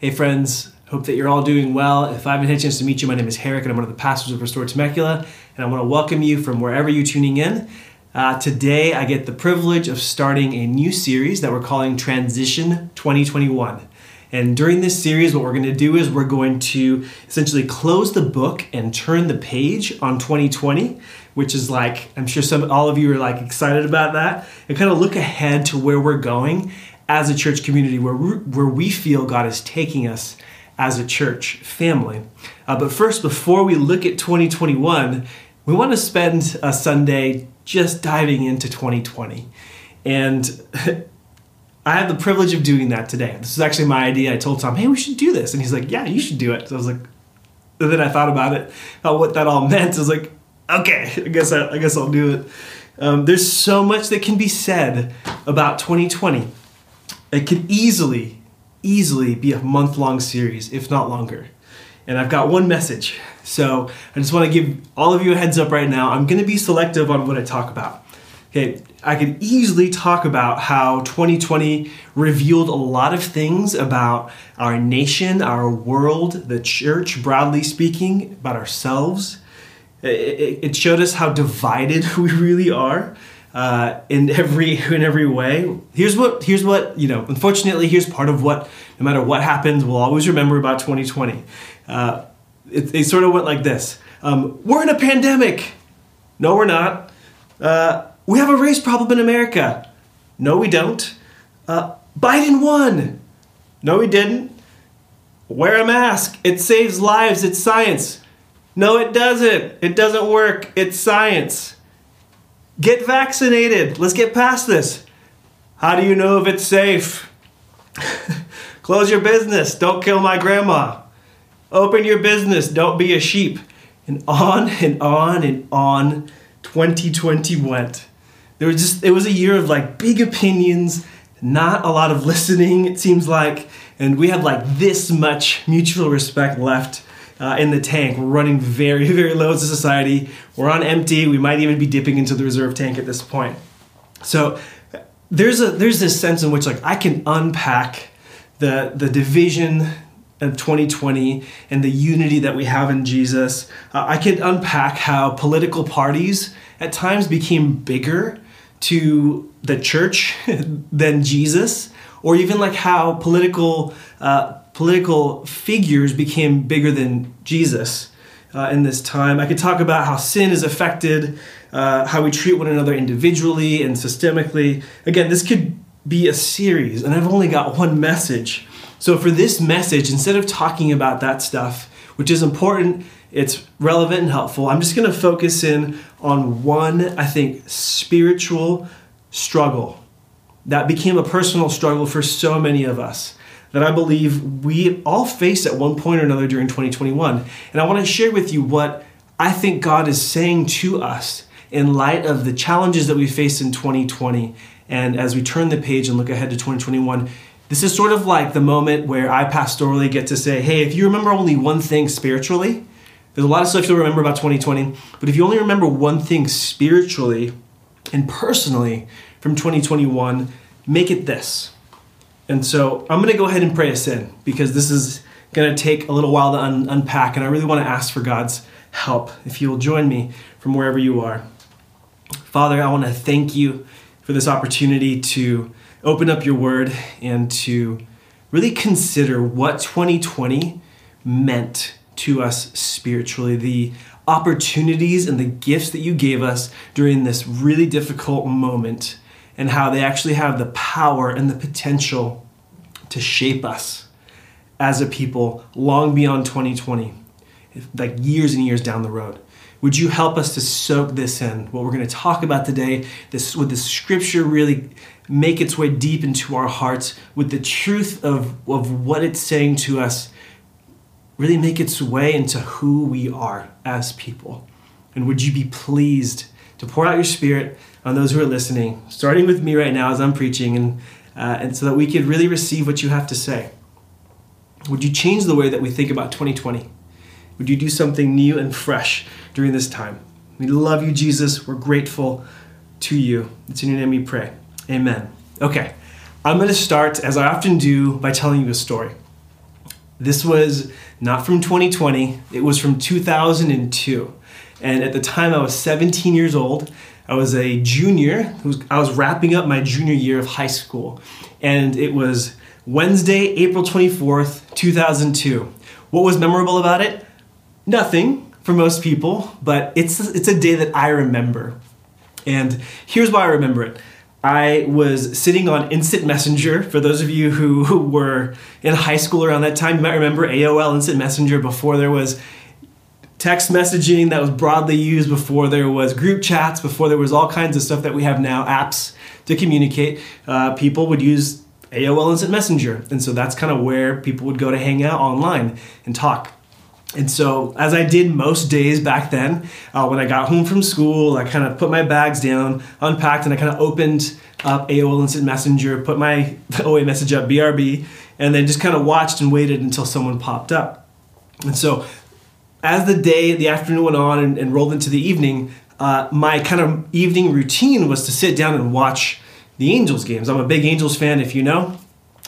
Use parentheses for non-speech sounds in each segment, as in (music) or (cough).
Hey, friends. Hope that you're all doing well. If I haven't had a chance to meet you, my name is Herrick, and I'm one of the pastors of Restore Temecula, and I want to welcome you from wherever you're tuning in. Uh, today, I get the privilege of starting a new series that we're calling Transition 2021. And during this series, what we're going to do is we're going to essentially close the book and turn the page on 2020, which is like I'm sure some all of you are like excited about that, and kind of look ahead to where we're going as a church community, where where we feel God is taking us as a church family. Uh, but first, before we look at 2021, we want to spend a Sunday just diving into 2020. And (laughs) I have the privilege of doing that today. This is actually my idea. I told Tom, hey, we should do this. And he's like, yeah, you should do it. So I was like, and then I thought about it, about what that all (laughs) meant. I was like, okay, I guess, I, I guess I'll do it. Um, there's so much that can be said about 2020. It could easily easily be a month long series, if not longer. And I've got one message. So I just want to give all of you a heads up right now. I'm going to be selective on what I talk about. Okay, I could easily talk about how 2020 revealed a lot of things about our nation, our world, the church, broadly speaking, about ourselves. It showed us how divided (laughs) we really are uh, in every (laughs) in every way. Here's what here's what you know. Unfortunately, here's part of what no matter what happens, we'll always remember about 2020. Uh, it, it, sort of went like this: um, We're in a pandemic. No, we're not. Uh, we have a race problem in America. No, we don't. Uh, Biden won. No, he didn't. Wear a mask. It saves lives. It's science. No, it doesn't. It doesn't work. It's science. Get vaccinated. Let's get past this. How do you know if it's safe? (laughs) Close your business. Don't kill my grandma. Open your business. Don't be a sheep. And on and on and on 2020 went. There was just it was a year of like big opinions, not a lot of listening, it seems like, and we have like this much mutual respect left uh, in the tank. We're running very, (laughs) very low as a society. We're on empty. We might even be dipping into the reserve tank at this point. So there's a there's this sense in which like I can unpack the the division of 2020 and the unity that we have in Jesus. Uh, I can unpack how political parties at times became bigger to the church (laughs) than Jesus, or even like how political uh, political figures became bigger than Jesus uh, in this time. I could talk about how sin is affected uh, how we treat one another individually and systemically. Again, this could be a series, and I've only got one message. So, for this message, instead of talking about that stuff, which is important, it's relevant and helpful, I'm just going to focus in on one, I think, spiritual struggle that became a personal struggle for so many of us that I believe we all faced at one point or another during 2021. And I want to share with you what I think God is saying to us in light of the challenges that we faced in 2020. And as we turn the page and look ahead to 2021, this is sort of like the moment where I pastorally get to say, hey, if you remember only one thing spiritually, there's a lot of stuff you'll remember about 2020, but if you only remember one thing spiritually and personally from 2021, make it this and so I'm going to go ahead and pray us in because this is going to take a little while to un- unpack, and I really want to ask for God's help if you will join me from wherever you are. Father, I want to thank you for this opportunity to open up your word and to really consider what 2020 meant to us spiritually, the opportunities and the gifts that you gave us during this really difficult moment and how they actually have the power and the potential to shape us as a people long beyond 2020, like years and years down the road. Would you help us to soak this in? What we're going to talk about today, this would the scripture really make its way deep into our hearts with the truth of, of what it's saying to us, really make its way into who we are as people. And would you be pleased to pour out your spirit on those who are listening, starting with me right now as I'm preaching, and, uh, and so that we could really receive what you have to say. Would you change the way that we think about 2020? Would you do something new and fresh during this time? We love you, Jesus. We're grateful to you. It's in your name we pray. Amen. Okay, I'm going to start, as I often do, by telling you a story. This was not from 2020, it was from 2002. And at the time, I was 17 years old. I was a junior. I was wrapping up my junior year of high school. And it was Wednesday, April 24th, 2002. What was memorable about it? Nothing for most people, but it's, it's a day that I remember. And here's why I remember it. I was sitting on Instant Messenger. For those of you who, who (laughs) were in high school around that time, you might remember AOL Instant Messenger before there was text messaging that was broadly used, before there was group chats, before there was all kinds of stuff that we have now, apps to communicate. Uh, people would use AOL Instant Messenger. And so that's kind of where people would go to hang out online and talk. And so, as I did most days back then, uh, when I got home from school, I kind of put my bags down, unpacked, and I kind of opened up AOL Instant Messenger, put my (laughs) away message up, BRB, and then just kind of watched and waited until someone popped up. And so, as the day, the afternoon went on and, and rolled into the evening, uh, my kind of evening routine was to sit down and watch the Angels games. I'm a big Angels fan, if you know.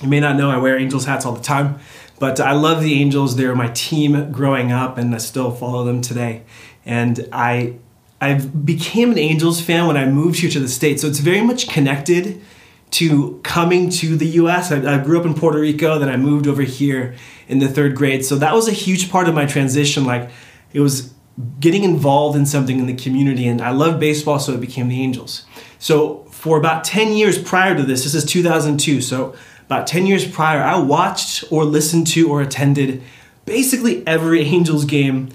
You may not know, I wear Angels hats all the time. But I love the Angels. They're my team growing up, and I still follow them today. And I I became an Angels fan when I moved here to the States. So it's very much connected to coming to the US. I, I, grew up in Puerto Rico, then I moved over here in the third grade. So that was a huge part of my transition. Like it was getting involved in something in the community, and I love baseball, so it became the Angels. So for about 10 years prior to this, this is 2002. So about 10 years prior, I watched or listened to or attended basically every (laughs) Angels game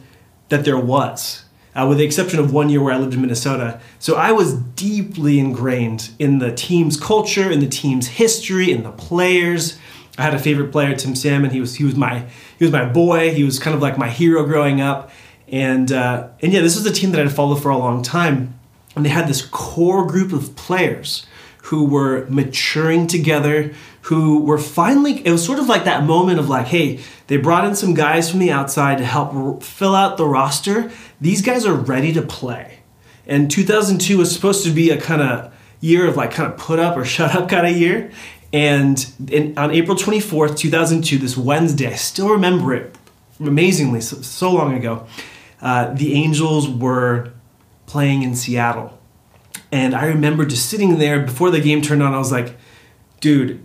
that there was, uh, with the exception of one year where I lived in Minnesota. So I was deeply ingrained in the team's culture, in the team's history, in the players. I had a favorite player, Tim Salmon. He was he was my he was my boy. He was kind of like my hero growing up. And uh, and yeah, this was a team that I'd followed for a long time. And they had this core group of players who were maturing together, who were finally, it was sort of like that moment of like, hey, they brought in some guys from the outside to help fill out the roster. These guys are ready to play. And 2002 was supposed to be a kind of year of like kind of put up or (laughs) shut up kind of year. And in, on April 24th, 2002, this Wednesday, I still remember it amazingly, so, so long ago, uh, the Angels were playing in Seattle. And I remember just sitting there before the game turned on, I was like, dude,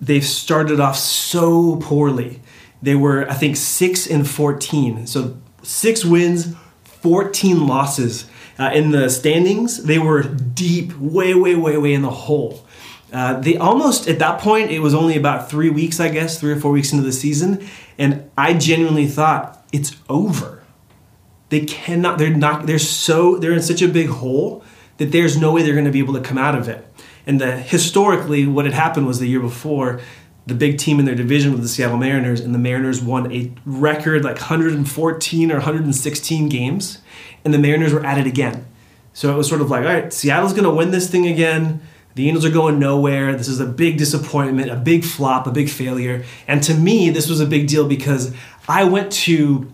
they've started off so poorly. They were, I think, 6 and 14. So six wins, 14 losses. Uh, in the standings, they were deep, way, way, way, way in the hole. Uh, they almost, at that point, it was only about three weeks, I guess, three or four weeks into the season. And I genuinely thought, it's over. They cannot, they're not, they're so, they're in such a big hole that there's no way they're going to be able to come out of it. And the, historically, what had happened was the year before, the big team in their division was the Seattle Mariners, and the Mariners won a record like 114 or 116 games, and the Mariners were at it again. So it was sort of like, all right, Seattle's going to win this thing again. The Angels are going nowhere. This is a big disappointment, a big flop, a big failure. And to me, this was a big deal because I went to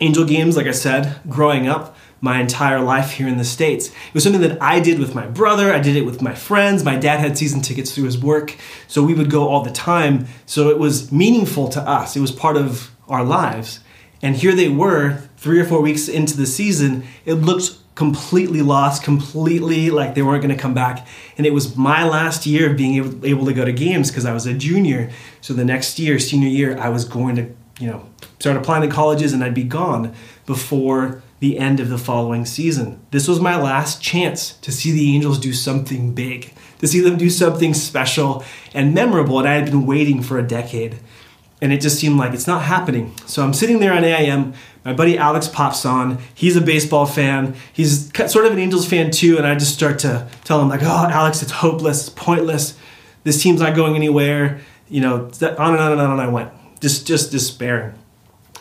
Angel games, like I said, growing up my entire life here in the States. It was something that I did with my brother, I did it with my friends. My dad had season tickets through his work, so we would go all the time. So it was meaningful to us, it was part of our lives. And here they were, three or four weeks into the season, it looked completely lost, completely like they weren't going to come back. And it was my last year of being able, able to go to games because I was a junior. So the next year, senior year, I was going to, you know, start applying to colleges and I'd be gone before the end of the following season. This was my last chance to see the Angels do something big, to see them do something special and memorable, and I had been waiting for a decade. And it just seemed like it's not happening. So I'm sitting there on AIM. My buddy Alex pops on. He's a baseball fan. He's sort of an Angels fan too. And I just start to tell him, like, oh, Alex, it's hopeless, it's pointless. This team's not going anywhere. You know, on and on and on and I went. Just, just despairing.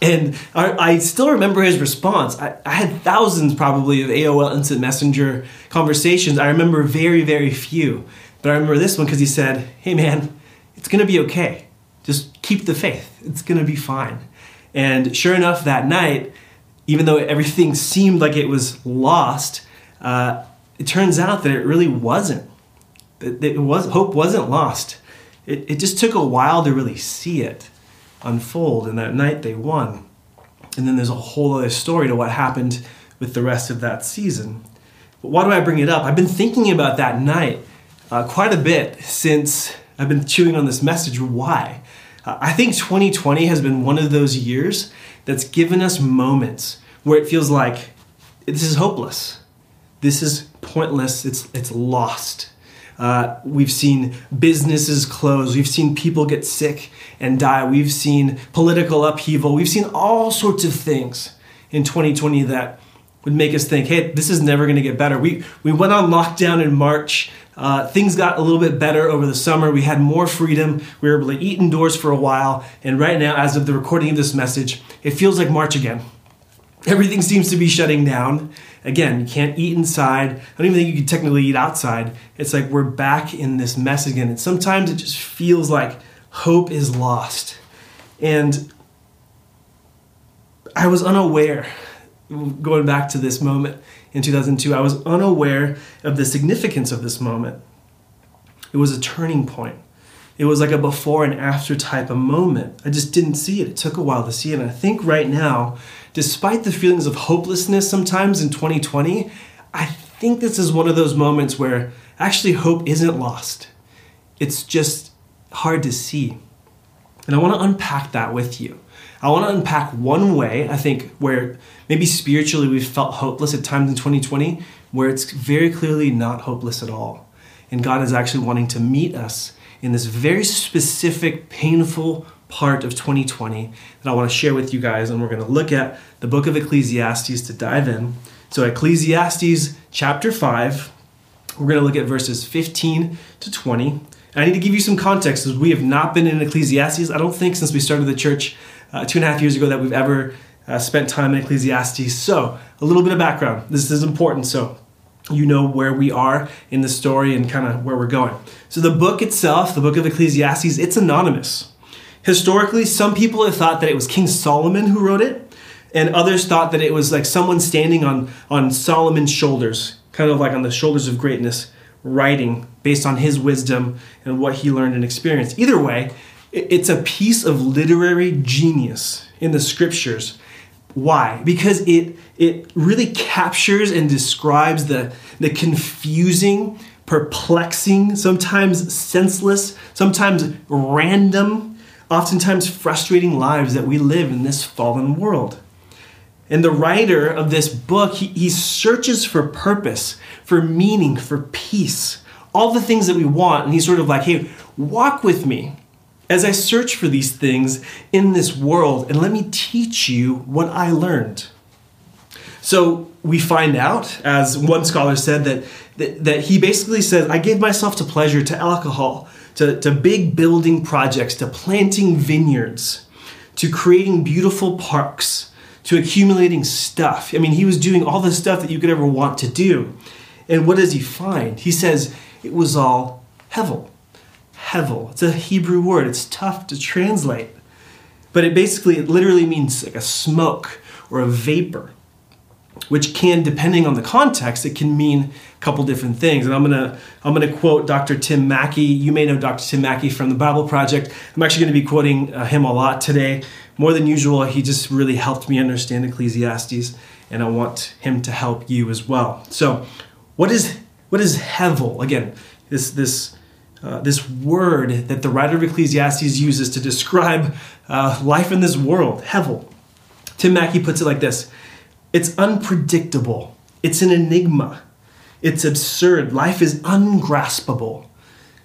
And I, I, still remember his response. I, I, had thousands probably of AOL Instant Messenger conversations. I remember very, very few. But I remember this one because he said, Hey man, it's going to be okay. Just keep the faith. It's going to be fine. And sure enough, that night, even though everything seemed like it was lost, uh, it turns out that it really wasn't. It was, hope wasn't lost. It, it just took a while to really see it. Unfold. And that night they won. And then there's a whole other story to what happened with the rest of that season. But why do I bring it up? I've been thinking about that night uh, quite a bit since I've been chewing on this message. Why? Uh, I think 2020 has been one of those years that's given us moments where it feels like this is hopeless. This is pointless. It's, it's lost. Uh, we've seen businesses close. We've seen people get sick and die. We've seen political upheaval. We've seen all sorts of things in 2020 that would make us think, hey, this is never going to get better. We, we went on lockdown in March. Uh, things got a little bit better over the summer. We had more freedom. We were able to eat indoors for a while. And right now, as of the recording of this message, it feels like March again. Everything seems to be shutting down. Again, you can't eat inside. I don't even think you can technically eat outside. It's like we're back in this mess again. And sometimes it just feels like hope is lost. And I was unaware, going back to this moment in 2002, I was unaware of the significance of this moment. It was a turning point. It was like a before and after type of moment. I just didn't see it. It took a while to see it. And I think right now, despite the feelings of hopelessness sometimes in 2020, I think this is one of those moments where actually hope isn't lost. It's just hard to see. And I want to unpack that with you. I want to unpack one way, I think, where maybe spiritually we've felt hopeless at times in 2020, where it's very clearly not hopeless at all. And God is actually wanting to meet us in this very specific, painful part of 2020 that I want to share with you guys. And we're going to look at the book of Ecclesiastes to dive in. So, Ecclesiastes chapter 5, we're going to look at verses 15 to 20. And I need to give you some context because we have not been in Ecclesiastes. I don't think since we started the church uh, two and a half years ago that we've ever uh, spent time in Ecclesiastes. So, a little bit of background. This is important. So, you know where we are in the story and kind of where we're going. So, the book itself, the book of Ecclesiastes, it's anonymous. Historically, some people have thought that it was King Solomon who wrote it, and others thought that it was like someone standing on, on Solomon's shoulders, kind of like on the shoulders of greatness, writing based on his wisdom and what he learned and experienced. Either way, it's a piece of literary genius in the scriptures. Why? Because it it really captures and describes the, the confusing, perplexing, sometimes senseless, sometimes random, oftentimes frustrating lives that we live in this fallen world. And the writer of this book, he, he searches for purpose, for meaning, for peace, all the things that we want. And he's sort of like, hey, walk with me as I search for these things in this world, and let me teach you what I learned. So we find out, as one scholar said, that, that, that he basically says, I gave myself to pleasure, to alcohol, to, to big building projects, to planting vineyards, to creating beautiful parks, to accumulating stuff. I mean, he was doing all the stuff that you could ever want to do. And what does he find? He says it was all hevel hevel. It's a Hebrew word. It's tough to translate. But it basically, it literally means like a smoke or a vapor, which can, depending on the context, it can mean couple different things. And I'm gonna, I'm gonna quote Dr. Tim Mackie. You may know Dr. Tim Mackie from the Bible Project. I'm actually gonna be quoting uh, him a lot today, more than usual. He just really helped me understand Ecclesiastes, and I want him to help you as well. So, what is what is hevel? Again, this this uh, this word that the writer of Ecclesiastes uses to describe uh, life in this world, Hevel. Tim Mackie puts it like this It's unpredictable, it's an enigma, it's absurd. Life is ungraspable.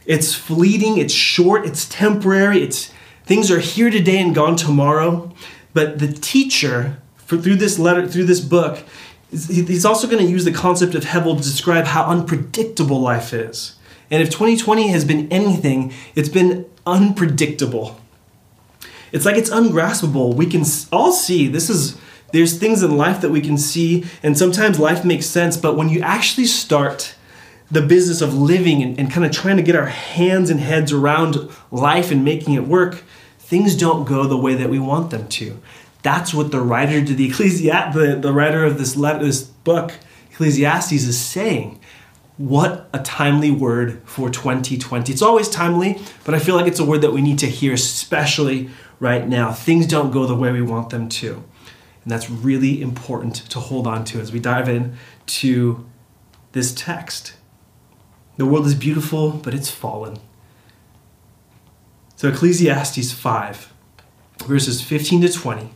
It's fleeting, it's short, it's temporary, it's things are here today and gone tomorrow. But the teacher, for, through this letter, through this book, he's also going to use the concept of Hevel to describe how unpredictable life is. And if 2020 has been anything, it's been unpredictable. It's like it's ungraspable. We can all see this is there's things in life that we can see, and sometimes life makes sense, but when you actually start the business of living and, and kind of trying to get our hands and heads around life and making it work, things don't go the way that we want them to. That's what the writer to the Ecclesiastes, the, the writer of this, letter, this book, Ecclesiastes, is saying. What a timely word for 2020. It's always timely, but I feel like it's a word that we need to hear, especially right now. Things don't go the way we want them to. And that's really important to hold on to as we dive in to this text. The world is beautiful, but it's fallen. So Ecclesiastes 5, verses 15 to 20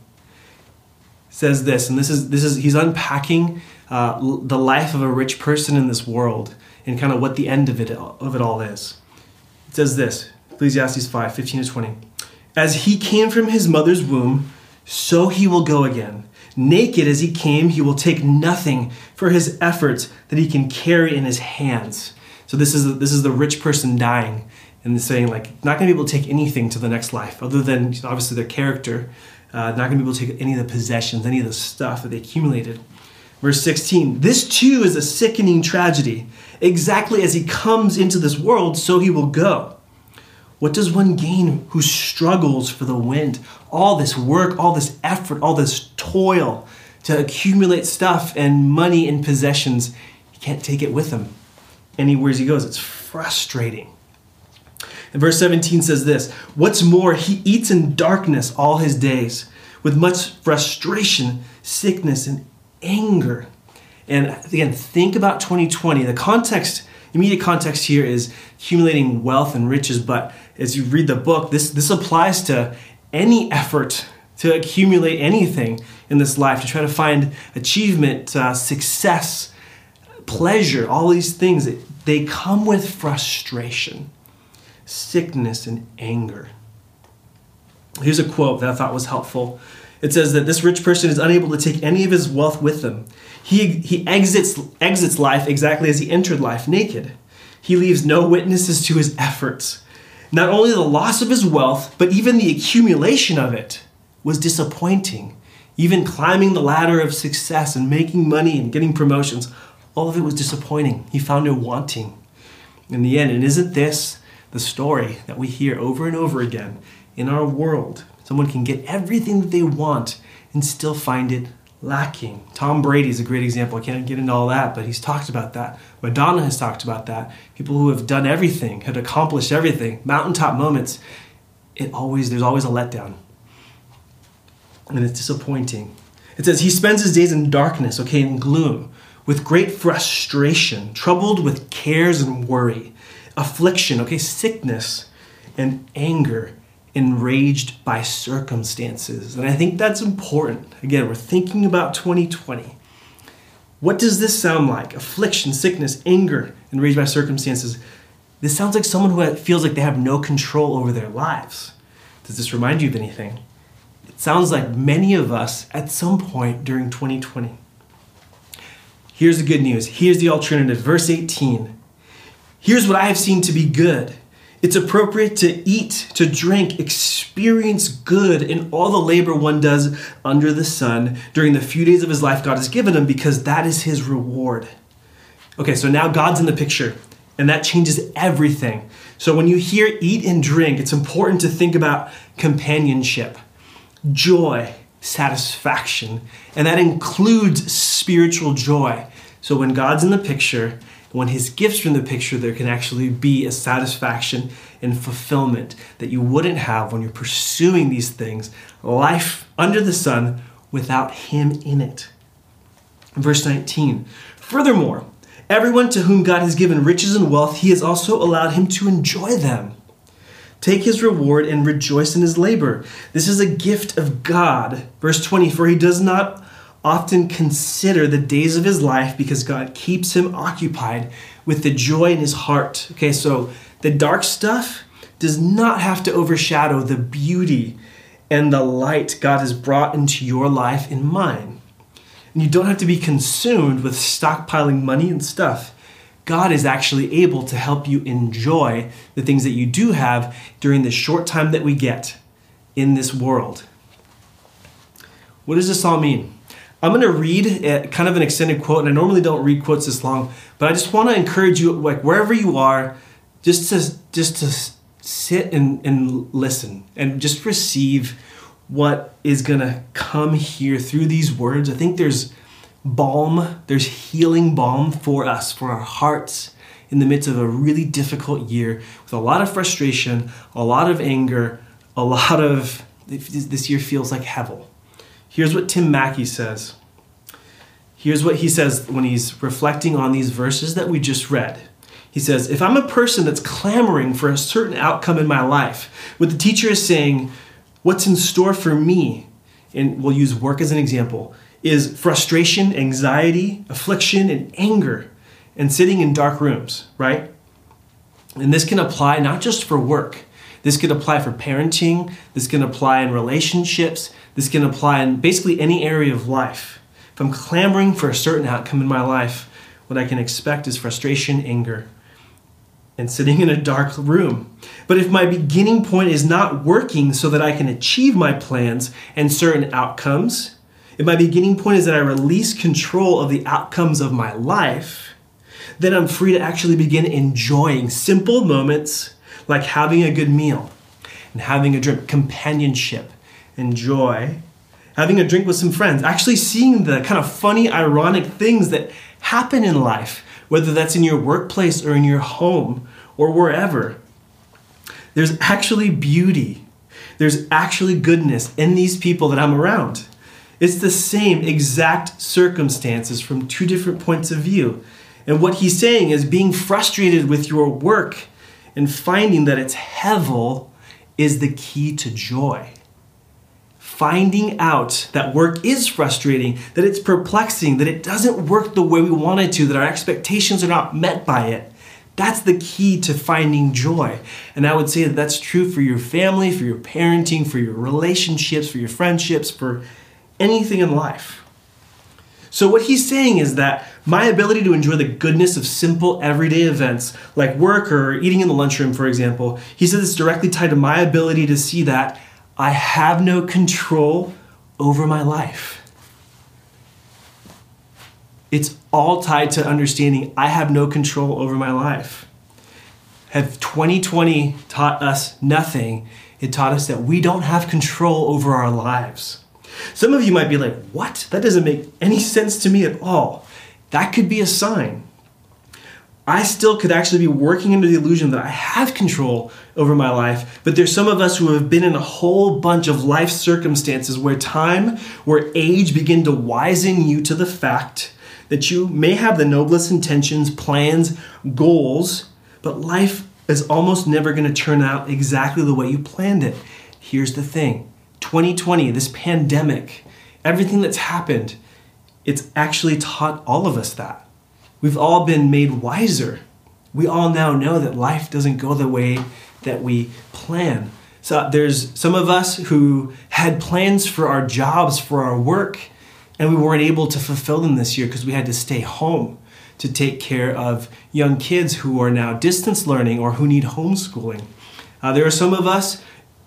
says this, and this is this is he's unpacking uh, the life of a rich person in this world and kind of what the end of it of it all is. It says this, Ecclesiastes 5, 15 to 20. As he came from his mother's womb, so he will go again. Naked as he came, he will take nothing for his efforts that he can carry in his hands. So this is this is the rich person dying and saying like not going to be able to take anything to the next life other than obviously their character, uh, not going to be able to take any of the possessions, any of the stuff that they accumulated. Verse 16, this too is a sickening tragedy. Exactly as he comes into this world, so he will go. What does one gain who struggles for the wind? All this work, all this effort, all this toil to accumulate stuff and money and possessions, he can't take it with him anywhere he goes. It's frustrating. And verse 17 says this What's more, he eats in darkness all his days, with much frustration, sickness, and anger. And again, think about 2020. The context, immediate context here is accumulating wealth and riches, but as you read the book, this, this applies to any effort to accumulate anything in this life, to try to find achievement, uh, success, pleasure, all these things, they come with frustration, sickness, and anger. Here's a quote that I thought was helpful. It says that this rich person is unable to take any of his wealth with him. He, he exits, exits life exactly as he entered life, naked. He leaves no witnesses to his efforts. Not only the loss of his wealth, but even the accumulation of it was disappointing. Even climbing the ladder of success and making money and getting promotions, all of it was disappointing. He found it wanting in the end. And isn't this the story that we hear over and over again in our world? Someone can get everything that they want and still find it lacking. Tom Brady is a great example. I can't get into all that, but he's talked about that. Madonna has talked about that. People who have done everything, have accomplished everything, mountaintop moments, it always there's always a letdown. And it's disappointing. It says he spends his days in darkness, okay, in gloom with great frustration, troubled with cares and worry, affliction, okay, sickness, and anger, enraged by circumstances. And I think that's important. Again, we're thinking about 2020. What does this sound like? Affliction, sickness, anger, enraged by circumstances. This sounds like someone who feels like they have no control over their lives. Does this remind you of anything? It sounds like many of us at some point during 2020 Here's the good news. Here's the alternative. Verse 18. Here's what I have seen to be good. It's appropriate to eat, to drink, experience good in all the labor one does under the sun during the few days of his life God has given him because that is his reward. Okay, so now God's in the picture, and that changes everything. So when you hear eat and drink, it's important to think about companionship, joy, satisfaction, and that includes spiritual joy. So when God's in the picture, when His gifts are in the picture, there can actually be a satisfaction and fulfillment that you wouldn't have when you're pursuing these things, life under the sun, without Him in it. Verse 19 Furthermore, everyone to whom God has given riches and wealth, He has also allowed him to enjoy them. Take his reward and rejoice in his labor. This is a gift of God. Verse 20 For he does not often consider the days of his life because God keeps him occupied with the joy in his heart. Okay, so the dark stuff does not have to overshadow the beauty and the light God has brought into your life and mine. And you don't have to be consumed with stockpiling money and stuff. God is actually able to help you enjoy the things that you do have during the short time that we get in this world. What does this all mean? I'm going to read a, kind of an extended quote, and I normally don't read quotes this long, but I just want to encourage you, like wherever you are, just to just to sit and, and listen and just receive what is going to come here through these words. I think there's balm, there's healing balm for us, for our hearts in the midst of a really difficult year with a lot of frustration, a lot of anger, a lot of this year feels like hevel. Here's what Tim Mackie says. Here's what he says when he's reflecting on these verses that we just read. He says, If I'm a person that's clamoring for a certain outcome in my life, what the teacher is saying, what's in store for me, and we'll use work as an example, is frustration, anxiety, affliction, and anger, and sitting in dark rooms, right? And this can apply not just for work, this can apply for parenting, this can apply in relationships, this can apply in basically any area of life. If I'm clamoring for a certain outcome in my life, what I can expect is frustration, anger, and sitting in a dark room. But if my beginning point is not working so that I can achieve my plans and certain outcomes, if my beginning point is that I release control of the outcomes of my life, then I'm free to actually begin enjoying simple moments like having a good meal and having a drink, companionship and joy having a drink with some friends, actually seeing the kind of funny, ironic things that happen in life, whether that's in your workplace or in your home or wherever. There's actually beauty. There's actually goodness in these people that I'm around. It's the same exact circumstances from two different points of view. And what he's saying is being frustrated with your work and finding that it's hevel is the key to joy finding out that work is frustrating, that it's perplexing, that it doesn't work the way we want it to, that our expectations are not met by it. That's the key to finding joy. And I would say that that's true for your family, for your parenting, for your relationships, for your friendships, for anything in life. So, what he's saying is that my ability to enjoy the goodness of simple everyday events like work or eating in the lunchroom, for example, he says it's directly tied to my ability to see that I have no control over my life. It's all tied to understanding I have no control over my life. Have 2020 taught us nothing? It taught us that we don't have control over our lives. Some of you might be like, What? That doesn't make any sense to me at all. That could be a sign. I still could actually be working under the illusion that I have control over my life. But there's some of us who have been in a whole bunch of life circumstances where time, where age begin to wizen you to the fact that you may have the noblest intentions, plans, goals, but life is almost never going to turn out exactly the way you planned it. Here's the thing 2020, this pandemic, everything that's happened, it's actually taught all of us that. We've all been made wiser. We all now know that life doesn't go the way that we plan. So there's some of us who had plans for our jobs, for our work, and we weren't able to fulfill them this year because we had to stay home to take care of young kids who are now distance learning or who need homeschooling. Uh, there are some of us,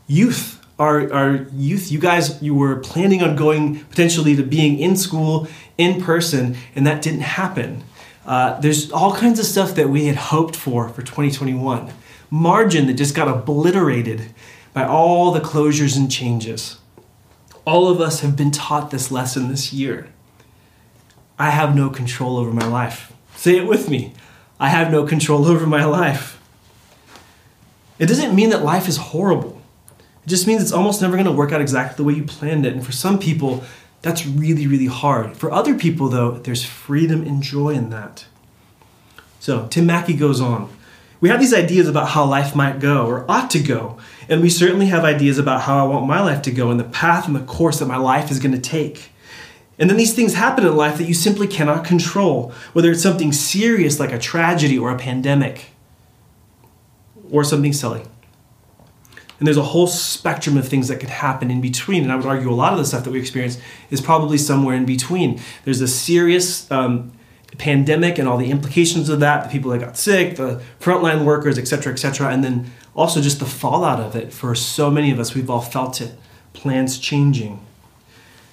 youth, our, our youth, you guys, you were planning on going potentially to being in school in person, and that didn't happen. Uh, there's all kinds of stuff that we had hoped for for 2021. Margin that just got obliterated by all the closures and changes. All of us have been taught this lesson this year. I have no control over my life. Say it with me. I have no control over my life. It doesn't mean that life is horrible. It just means it's almost never going to work out exactly the way you planned it. And for some people, that's really, really hard. For other people, though, there's freedom and joy in that. So, Tim Mackie goes on. We have these ideas about how life might go or ought to go, and we certainly have ideas about how I want my life to go and the path and the course that my life is going to take. And then these things happen in life that you simply cannot control, whether it's something serious like a tragedy or a pandemic, or something silly. And there's a whole spectrum of things that could happen in between. And I would argue a lot of the stuff that we experience is probably somewhere in between. There's a serious um, pandemic and all the implications of that, the people that got sick, the frontline workers, et cetera, et cetera. And then also just the fallout of it for so many of us. We've all felt it. Plans changing.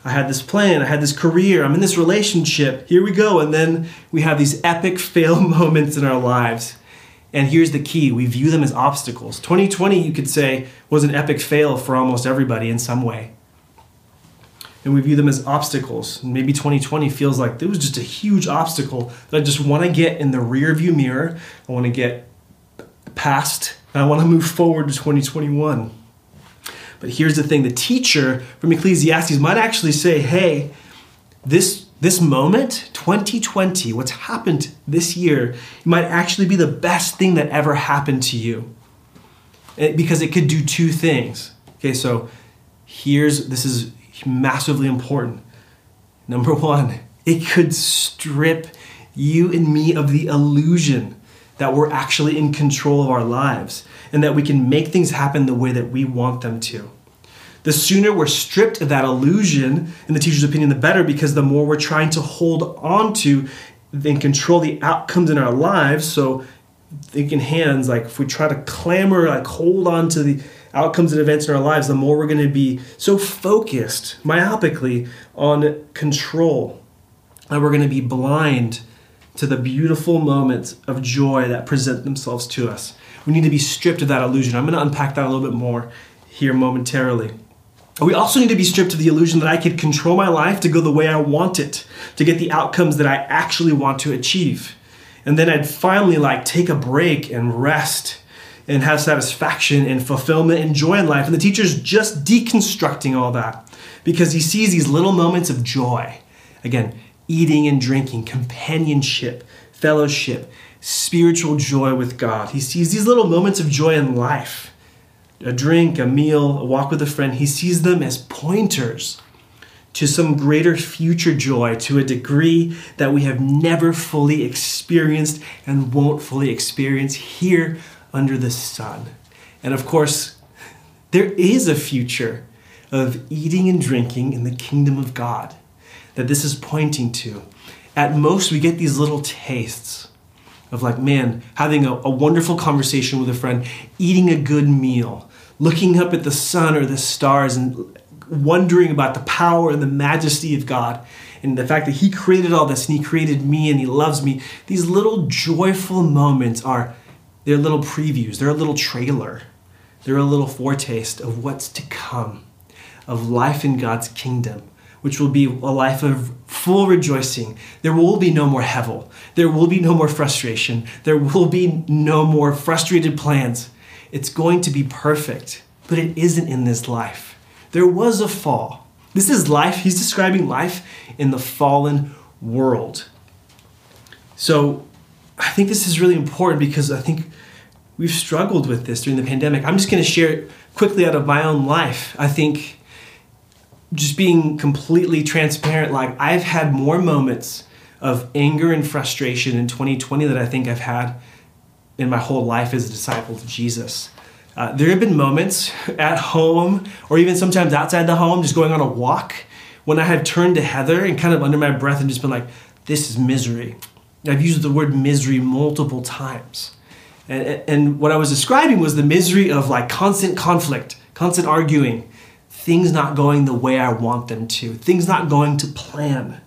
I had this plan, I had this career, I'm in this relationship, here we go. And then we have these epic fail (laughs) moments in our lives and here's the key we view them as obstacles. 2020, you could say, was an epic fail for almost everybody in some way. And we view them as obstacles. Maybe 2020 feels like it was just a huge obstacle that I just want to get in the rear view mirror. I want to get past, I want to move forward to 2021. But here's the thing the teacher from Ecclesiastes might actually say, hey, this, this moment, 2020, what's happened this year, might actually be the best thing that ever happened to you. Because it could do two things. Okay, so here's this is massively important. Number one, it could strip you and me of the illusion that we're actually in control of our lives and that we can make things happen the way that we want them to. The sooner we're stripped of that illusion, in the teacher's opinion, the better, because the more we're trying to hold on to and control the outcomes in our lives. So, thinking hands, like if we try to clamor, like hold on to the outcomes and events in our lives, the more we're going to be so focused myopically on control that we're going to be blind to the beautiful moments of joy that present themselves to us. We need to be stripped of that illusion. I'm going to unpack that a little bit more here momentarily. We also need to be stripped of the illusion that I could control my life to go the way I want it, to get the outcomes that I actually want to achieve. And then I'd finally like take a break and rest and have satisfaction and fulfillment and joy in life. And the teacher's just deconstructing all that because he sees these little moments of joy. Again, eating and drinking, companionship, fellowship, spiritual joy with God. He sees these little moments of joy in life a drink, a meal, a walk with a friend. He sees them as pointers to some greater future joy to a degree that we have never fully experienced and won't fully experience here under the sun. And of course, there is a future of eating and drinking in the kingdom of God that this is pointing to. At most, we get these little tastes of like, man, having a, a, wonderful conversation with a friend, eating a good meal, looking up at the sun or the stars and wondering about the power and the majesty of God and the fact that He created all this and He created me and He loves me. These little joyful moments are they're little previews, they're a little trailer, they're a little foretaste of what's to come, of life in God's kingdom, which will be a life of full rejoicing. There will be no more hevel. There will be no more frustration. There will be no more frustrated plans. It's going to be perfect, but it isn't in this life. There was a fall. This is life. He's describing life in the fallen world. So I think this is really important because I think we've struggled with this during the pandemic. I'm just going to share it quickly out of my own life. I think just being completely transparent, like I've had more moments of anger and frustration in 2020 that I think I've had in my whole life as a disciple of Jesus. Uh, there have been moments at home or even sometimes outside the home, just going on a walk, when I have turned to Heather and kind of under my breath and just been like, this is misery. I've used the word misery multiple times. And, and what I was describing was the misery of like constant conflict, constant arguing, things not going the way I want them to, things not going to plan.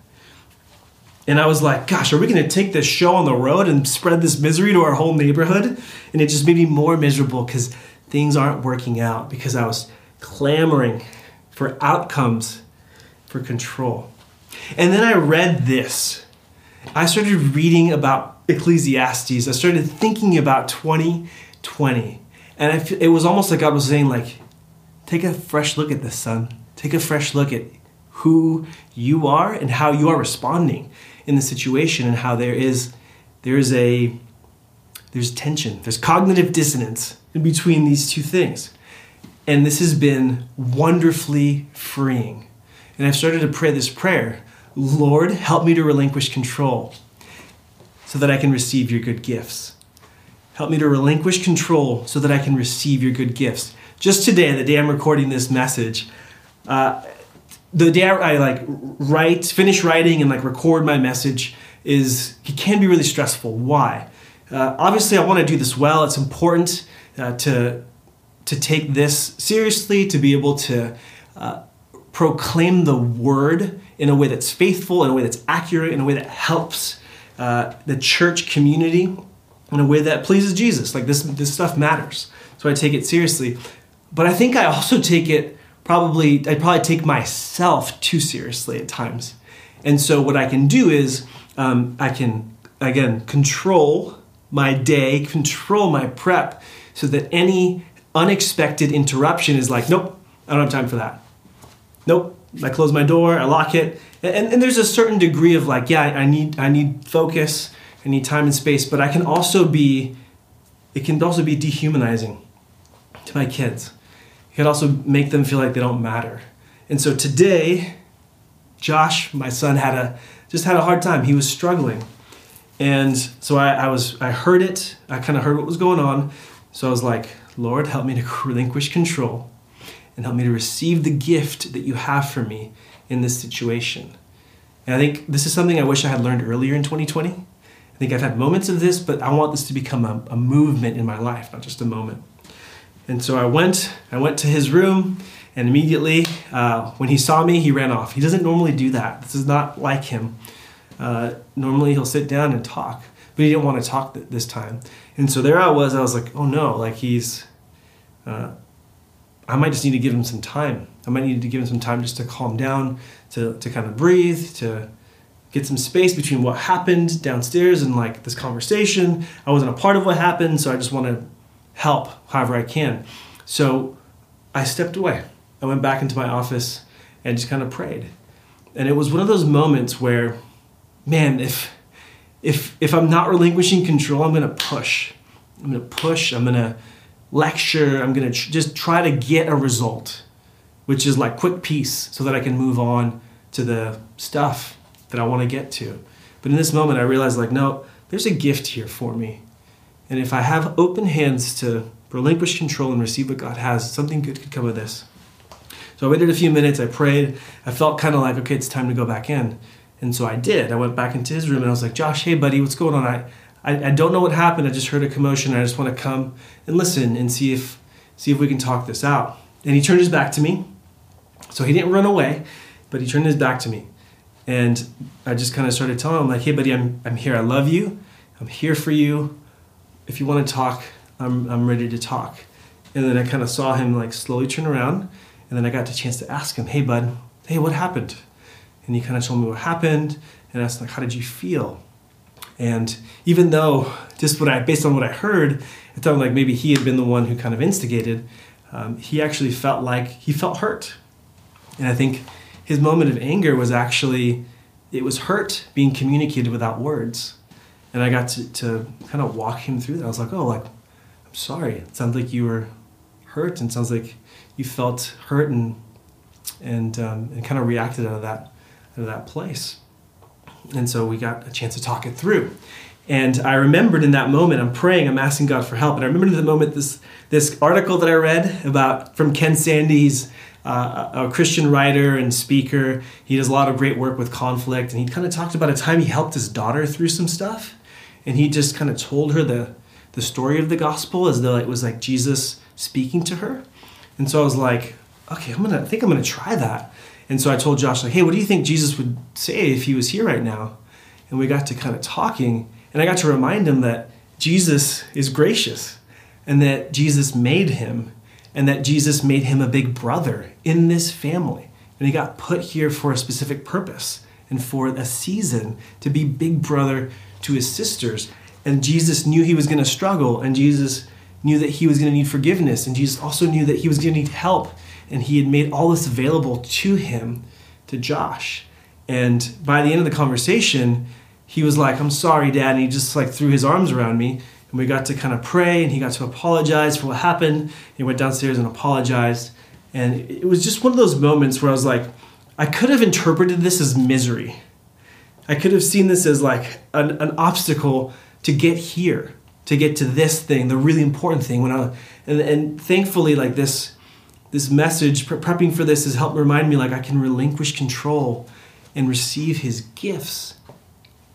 And I was like, gosh, are we going to take this show on the road and spread this misery to our whole neighborhood? And it just made me more miserable because things aren't working out because I was clamoring for outcomes, for control. And then I read this. I started reading about Ecclesiastes, I started thinking about 2020. And it was almost like God was saying, like, take a fresh look at this, son. Take a fresh look at who you are and how you are responding in the situation and how there is there is a there's tension there's cognitive dissonance in between these two things and this has been wonderfully freeing and i've started to pray this prayer lord help me to relinquish control so that I can receive your good gifts. Help me to relinquish control so that I can receive your good gifts. Just today, the day I'm recording this message, uh, the day I, I like write, finish writing, and like record my message is it can be really stressful. Why? Uh, obviously, I want to do this well. It's important uh, to to take this seriously, to be able to uh, proclaim the word in a way that's faithful, in a way that's accurate, in a way that helps uh, the church community in a way that pleases Jesus. Like this, this stuff matters. So I take it seriously. But I think I also take it probably, I probably take myself too seriously at times. And so what I can do is um, I can, again, control my day, control my prep so that any unexpected interruption is like, nope, I don't have time for that. Nope. I close my door, I lock it. And, and there's a certain degree of like, yeah, I need I need focus, I need time and space, but I can also be it can also be dehumanizing to my kids. It can also make them feel like they don't matter. And so today, Josh, my son, had a just had a hard time. He was struggling. And so I, I was I heard it, I kind of heard what was going on. So I was like, Lord, help me to (laughs) relinquish control and help me to receive the gift that you have for me in this situation. And I think this is something I wish I had learned earlier in 2020. I think I've had moments of this, but I want this to become a, a movement in my life, not just a moment. And so I went, I went to his room, and immediately uh, when he saw me, he ran off. He doesn't normally do that. This is not like him. Uh, normally he'll sit down and talk, but he didn't want to talk th- this time. And so there I was. I was like, oh no, like he's. Uh, I might just need to give him some time. I might need to give him some time just to calm down, to, to kind of breathe, to get some space between what happened downstairs and like this conversation. I wasn't a part of what happened, so I just want to help however I can. So I stepped away. I went back into my office and just kind of prayed. And it was one of those moments where, man, if if if I'm not relinquishing control, I'm gonna push. I'm gonna push. I'm gonna lecture. I'm gonna tr- just try to get a result, which is like quick peace, so that I can move on to the stuff that I want to get to. But in this moment, I realized like, no, there's a gift here for me, and if I have open hands to relinquish control and receive what God has, something good could come of this. So I waited a few minutes. I prayed. I felt kind of like, okay, it's time to go back in. And so I did. I went back into his room and I was like, Josh, hey, buddy, what's going on? I, I, I don't know what happened. I just heard a commotion. I just want to come and listen and see if, see if we can talk this out. And he turned his back to me. So he didn't run away, but he turned his back to me. And I just kind of started telling him, like, hey, buddy, I'm, I'm here. I love you. I'm here for you. If you want to talk, I'm, I'm ready to talk. And then I kind of saw him like slowly turn around. And then I got the chance to ask him, hey, bud, hey, what happened? and he kind of told me what happened and asked like how did you feel and even though just what i based on what i heard it sounded like maybe he had been the one who kind of instigated um, he actually felt like he felt hurt and i think his moment of anger was actually it was hurt being communicated without words and i got to, to kind of walk him through that i was like oh like i'm sorry it sounds like you were hurt and sounds like you felt hurt and and, um, and kind of reacted out of that out of that place. And so we got a chance to talk it through. And I remembered in that moment, I'm praying, I'm asking God for help. And I remembered in the moment this, this article that I read about from Ken Sande's uh, a Christian writer and speaker. He does a lot of great work with conflict. And he kind of talked about a time he helped his daughter through some stuff. And he just kind of told her the, the story of the gospel as though it was like Jesus speaking to her. And so I was like, okay, I'm gonna I think I'm gonna try that. And so I told Josh, like, hey, what do you think Jesus would say if he was here right now? And we got to kind of talking, and I got to remind him that Jesus is gracious and that Jesus made him and that Jesus made him a big brother in this family. And he got put here for a specific purpose and for a season to be big brother to his sisters. And Jesus knew he was going to struggle, and Jesus knew that he was going to need forgiveness, and Jesus also knew that he was going to need help and he had made all this available to him, to Josh. And by the end of the conversation, he was like, I'm sorry, Dad. And he just like threw his arms around me. And we got to kind of pray and he got to apologize for what happened. He went downstairs and apologized. And it was just one of those moments where I was like, I could have interpreted this as misery. I could have seen this as like an, an obstacle to get here, to get to this thing, the really important thing. When I and, and thankfully, like this this message, prepping for this, has helped remind me like I can relinquish control and receive his gifts.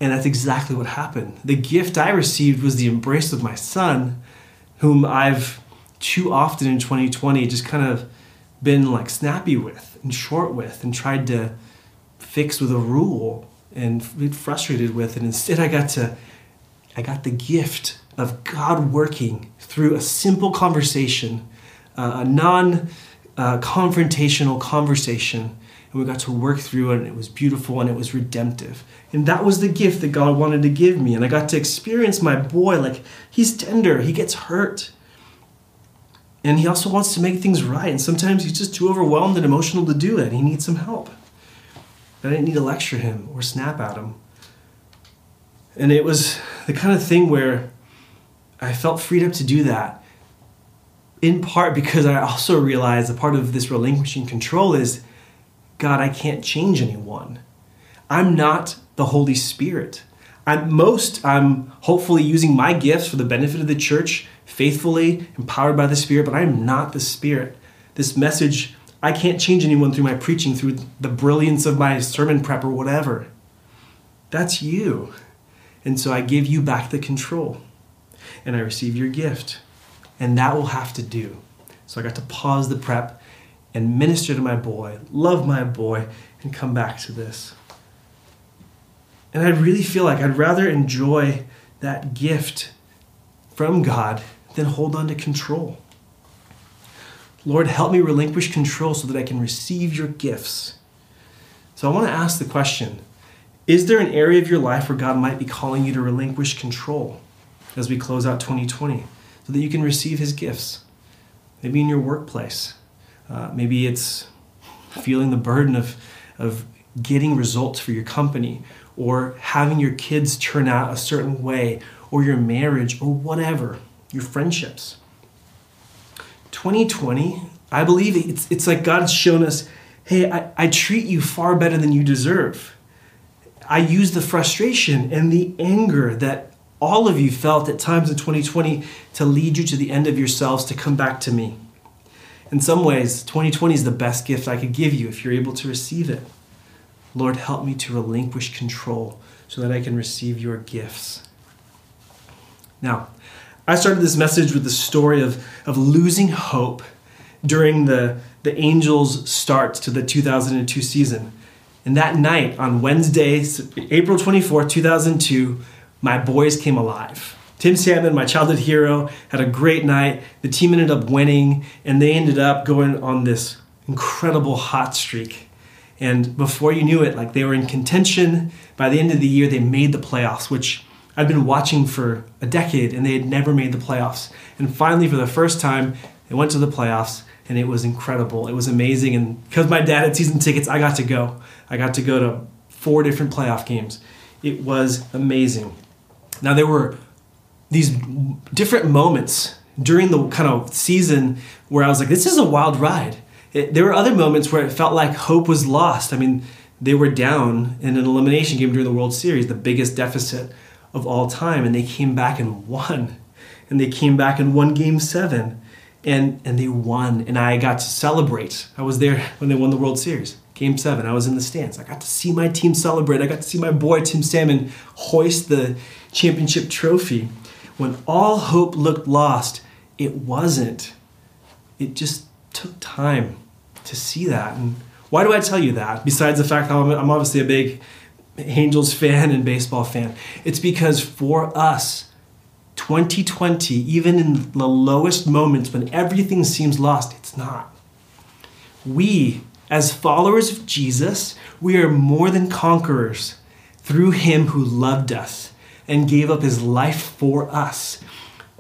And that's exactly what happened. The gift I received was the embrace of my son, whom I've too often in 2020 just kind of been like snappy with and short with and tried to fix with a rule and frustrated with. And instead, I got to, I got the gift of God working through a simple conversation, uh, a non uh, confrontational conversation. And we got to work through it, and it was beautiful and it was redemptive. And that was the gift that God wanted to give me. And I got to experience my boy like he's tender, he gets hurt. And he also wants to make things right. And sometimes he's just too overwhelmed and emotional to do it. He needs some help. I didn't need to lecture him or snap at him. And it was the kind of thing where I felt freed up to do that. In part because I also realized a part of this relinquishing control is God, I can't change anyone. I'm not the Holy Spirit. At most, I'm hopefully using my gifts for the benefit of the church, faithfully, empowered by the Spirit, but I'm not the Spirit. This message, I can't change anyone through my preaching, through the brilliance of my sermon prep or whatever. That's you. And so I give you back the control and I receive your gift. And that will have to do. So I got to pause the prep and minister to my boy, love my boy, and come back to this. And I really feel like I'd rather enjoy that gift from God than hold on to control. Lord, help me relinquish control so that I can receive your gifts. So I want to ask the question Is there an area of your life where God might be calling you to relinquish control as we close out 2020 so that you can receive his gifts? Maybe in your workplace. Uh, maybe it's feeling the burden of, of getting results for your company or having your kids turn out a certain way or your marriage or whatever, your friendships. 2020, I believe it's, it's like God's shown us hey, I, I treat you far better than you deserve. I use the frustration and the anger that all of you felt at times in 2020 to lead you to the end of yourselves to come back to me. In some ways, 2020 is the best gift I could give you if you're able to receive it. Lord, help me to relinquish control so that I can receive your gifts. Now, I started this message with the story of, of losing hope during the, the Angels' start to the 2002 season. And that night, on Wednesday, April 24, 2002, my boys came alive. Tim Salmon, my childhood hero, had a great night. The team ended up winning, and they ended up going on this incredible hot streak. And before you knew it, like they were in contention. By the end of the year, they made the playoffs, which I'd been watching for a decade and they had never made the playoffs. And finally, for the first time, they went to the playoffs and it was incredible. It was amazing. And because my dad had season tickets, I got to go. I got to go to four different playoff games. It was amazing. Now, there were these different moments during the kind of season where I was like, this is a wild ride it, there were other moments where it felt like hope was lost. I mean, they were down in an elimination game during the World Series, the biggest deficit of all time, and they came back and won. And they came back and won game seven. And, and they won, and I got to celebrate. I was there when they won the World Series. Game seven, I was in the stands. I got to see my team celebrate. I got to see my boy Tim Salmon hoist the championship trophy. When all hope looked lost, it wasn't. It just took time to see that. And why do I tell you that? Besides the fact that I'm obviously a big Angels fan and baseball fan, it's because for us, 2020, even in the lowest moments when everything seems lost, it's not. We, as followers of Jesus, we are more than conquerors through him who loved us and gave up his life for us.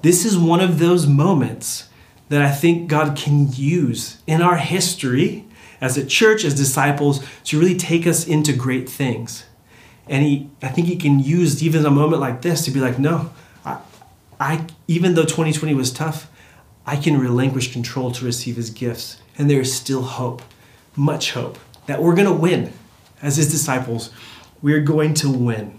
This is one of those moments that I think God can use in our history as a church, as disciples, to really take us into great things. And he, I think he can use even a moment like this to be like, no, I, I, even though 2020 was tough, I can relinquish control to receive his gifts. And there is still hope, much hope, that we're going to win as his disciples. We're going to win.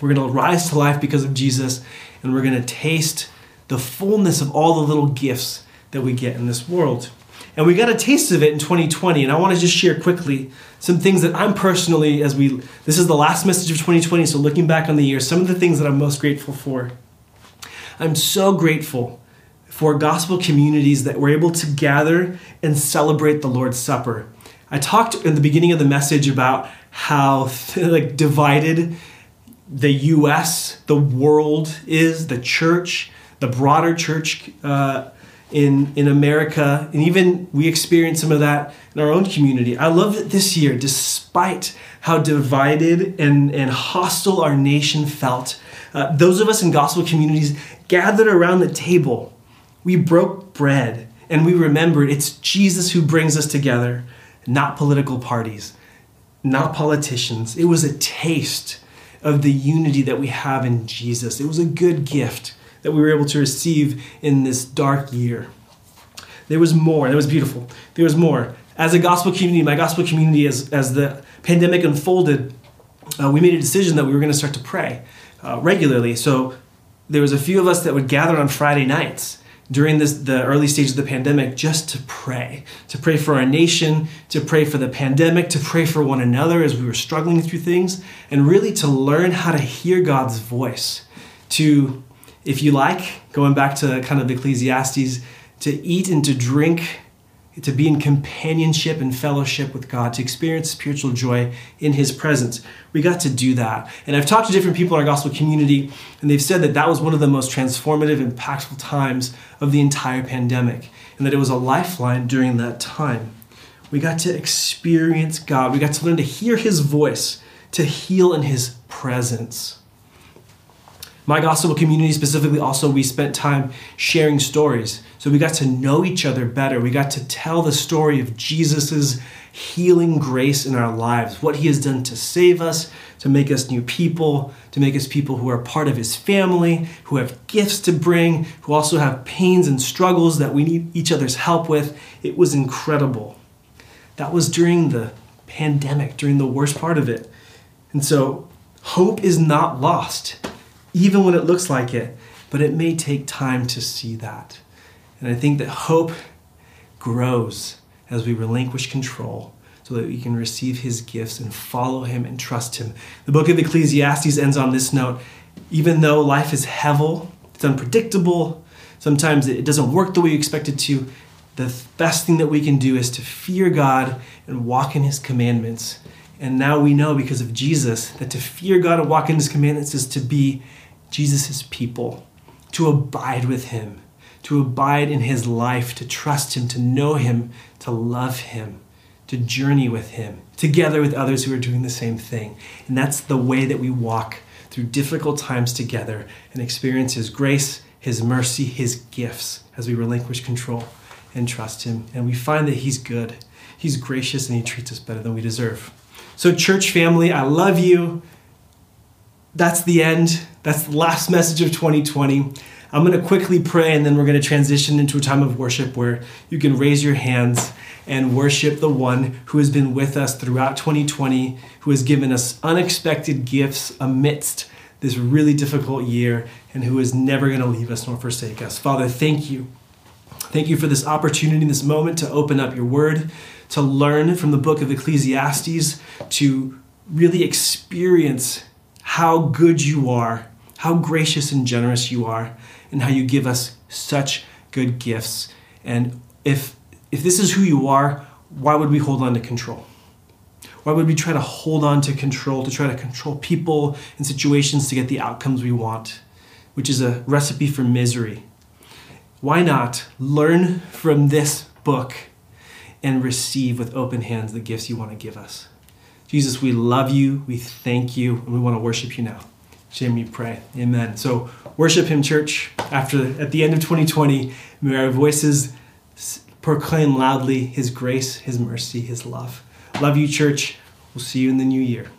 We're going to rise to life because of Jesus, and we're going to taste the fullness of all the little gifts that we get in this world. And we got a taste of it in 2020, and I want to just share quickly some things that I'm personally, as we, this is the last message of 2020, so looking back on the year, some of the things that I'm most grateful for. I'm so grateful for gospel communities that were able to gather and celebrate the Lord's Supper. I talked in the beginning of the message about how (laughs) like divided the U.S., the world is, the church, the broader church uh, in, in America, and even we experience some of that in our own community. I love that this year, despite how divided and, and hostile our nation felt, uh, those of us in gospel communities gathered around the table. We broke bread and we remembered it's Jesus who brings us together, not political parties, not politicians. It was a taste of the unity that we have in Jesus. It was a good gift that we were able to receive in this dark year. There was more, and it was beautiful. There was more. As a gospel community, my gospel community, as, as the pandemic unfolded, uh, we made a decision that we were going to start to pray uh, regularly. So there was a few of us that would gather on Friday nights during this the early stages of the pandemic just to pray to pray for our nation to pray for the pandemic to pray for one another as we were struggling through things and really to learn how to hear god's voice to if you like going back to kind of ecclesiastes to eat and to drink to be in companionship and fellowship with God, to experience spiritual joy in His presence. We got to do that. And I've talked to different people in our gospel community, and they've said that that was one of the most transformative, and impactful times of the entire pandemic, and that it was a lifeline during that time. We got to experience God, we got to learn to hear His voice, to heal in His presence. My gospel community specifically, also, we spent time sharing stories. So we got to know each other better. We got to tell the story of Jesus' healing grace in our lives, what he has done to save us, to make us new people, to make us people who are part of his family, who have gifts to bring, who also have pains and struggles that we need each other's help with. It was incredible. That was during the pandemic, during the worst part of it. And so, hope is not lost even when it looks like it. But it may take time to see that. And I think that hope grows as we relinquish control so that we can receive his gifts and follow him and trust him. The book of Ecclesiastes ends on this note even though life is heavy, it's unpredictable, sometimes it doesn't work the way you expect it to, the best thing that we can do is to fear God and walk in his commandments. And now we know because of Jesus that to fear God and walk in his commandments is to be Jesus' people, to abide with him, to abide in his life, to trust him, to know him, to love him, to journey with him, together with others who are doing the same thing. And that's the way that we walk through difficult times together and experience his grace, his mercy, his gifts as we relinquish control and trust him. And we find that he's good, he's gracious, and he treats us better than we deserve. So, church family, I love you. That's the end. That's the last message of 2020. I'm going to quickly pray and then we're going to transition into a time of worship where you can raise your hands and worship the one who has been with us throughout 2020, who has given us unexpected gifts amidst this really difficult year, and who is never going to leave us nor forsake us. Father, thank you. Thank you for this opportunity, this moment to open up your word, to learn from the book of Ecclesiastes, to really experience how good you are, how gracious and generous you are, and how you give us such good gifts. And if if this is who you are, why would we hold on to control? Why would we try to hold on to control, to try to control people and situations to get the outcomes we want, which is a recipe for misery? Why not learn from this book and receive with open hands the gifts you want to give us? Jesus, we love you, we thank you, and we want to worship you now. Shame we pray. Amen. So worship him, church. After at the end of 2020, may our voices proclaim loudly his grace, his mercy, his love. Love you, church. We'll see you in the new year.